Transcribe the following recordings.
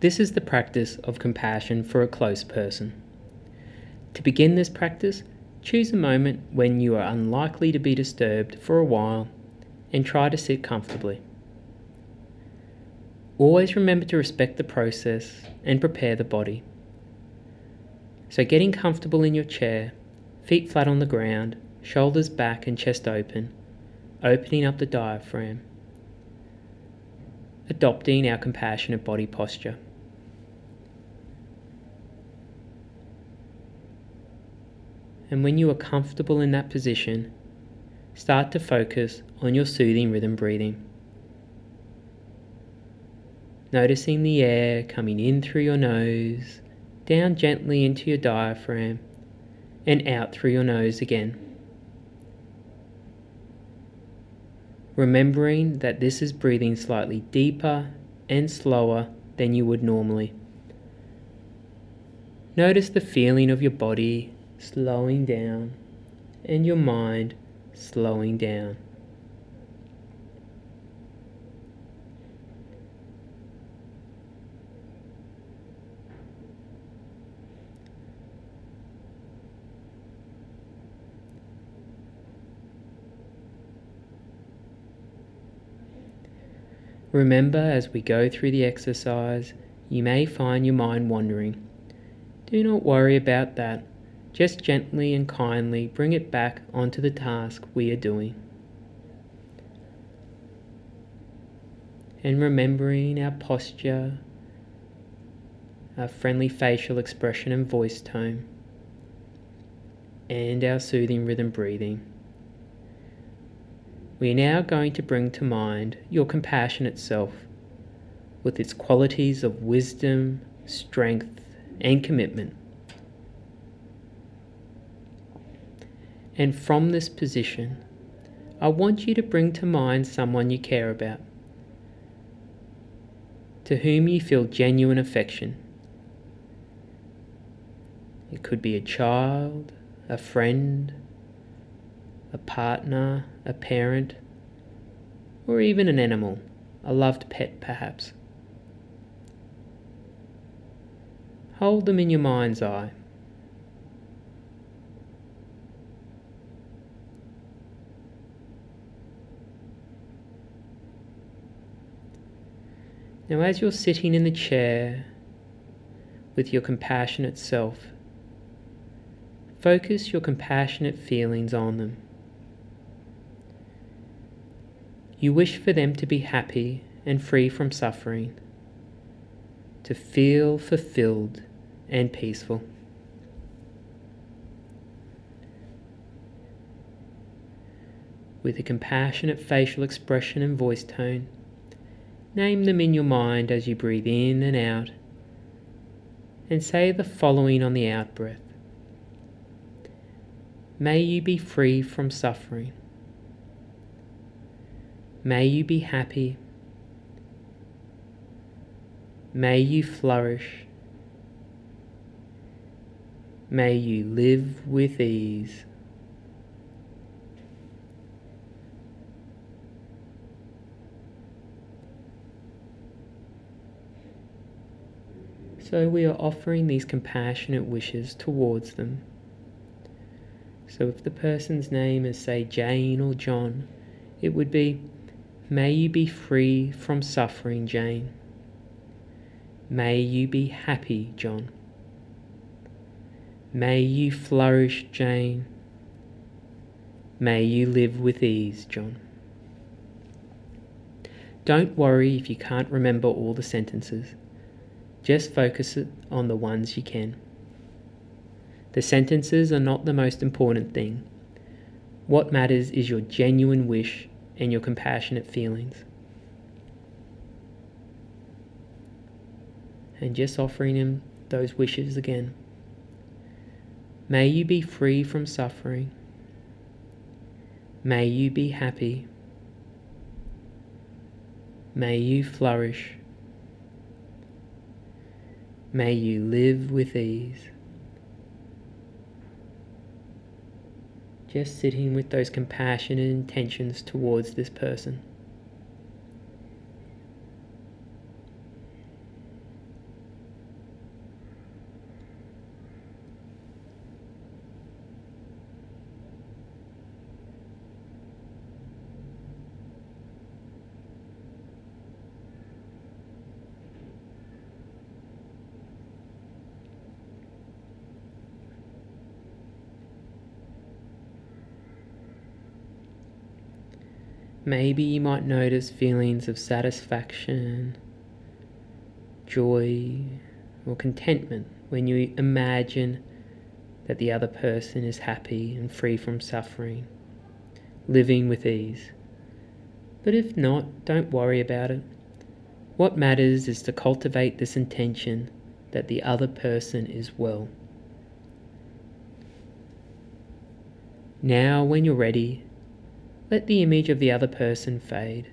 This is the practice of compassion for a close person. To begin this practice, choose a moment when you are unlikely to be disturbed for a while and try to sit comfortably. Always remember to respect the process and prepare the body. So, getting comfortable in your chair, feet flat on the ground, shoulders back and chest open, opening up the diaphragm, adopting our compassionate body posture. And when you are comfortable in that position, start to focus on your soothing rhythm breathing. Noticing the air coming in through your nose, down gently into your diaphragm, and out through your nose again. Remembering that this is breathing slightly deeper and slower than you would normally. Notice the feeling of your body slowing down and your mind slowing down. Remember, as we go through the exercise, you may find your mind wandering. Do not worry about that. Just gently and kindly bring it back onto the task we are doing. And remembering our posture, our friendly facial expression and voice tone, and our soothing rhythm breathing. We are now going to bring to mind your compassionate self with its qualities of wisdom, strength, and commitment. And from this position, I want you to bring to mind someone you care about, to whom you feel genuine affection. It could be a child, a friend, a partner, a parent, or even an animal, a loved pet perhaps. Hold them in your mind's eye. Now, as you're sitting in the chair with your compassionate self, focus your compassionate feelings on them. You wish for them to be happy and free from suffering, to feel fulfilled and peaceful. With a compassionate facial expression and voice tone, name them in your mind as you breathe in and out, and say the following on the out breath May you be free from suffering. May you be happy. May you flourish. May you live with ease. So we are offering these compassionate wishes towards them. So if the person's name is, say, Jane or John, it would be May you be free from suffering, Jane. May you be happy, John. May you flourish, Jane. May you live with ease, John. Don't worry if you can't remember all the sentences. Just focus on the ones you can. The sentences are not the most important thing. What matters is your genuine wish and your compassionate feelings. And just offering Him those wishes again. May you be free from suffering. May you be happy. May you flourish. May you live with ease. Just sitting with those compassionate intentions towards this person. Maybe you might notice feelings of satisfaction, joy, or contentment when you imagine that the other person is happy and free from suffering, living with ease. But if not, don't worry about it. What matters is to cultivate this intention that the other person is well. Now, when you're ready, let the image of the other person fade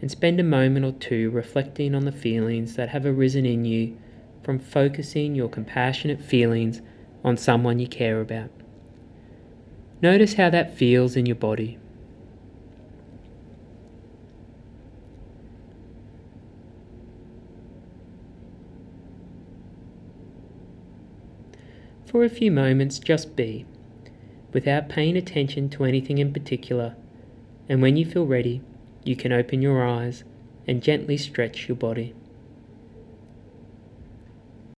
and spend a moment or two reflecting on the feelings that have arisen in you from focusing your compassionate feelings on someone you care about. Notice how that feels in your body. For a few moments, just be, without paying attention to anything in particular, and when you feel ready, you can open your eyes and gently stretch your body.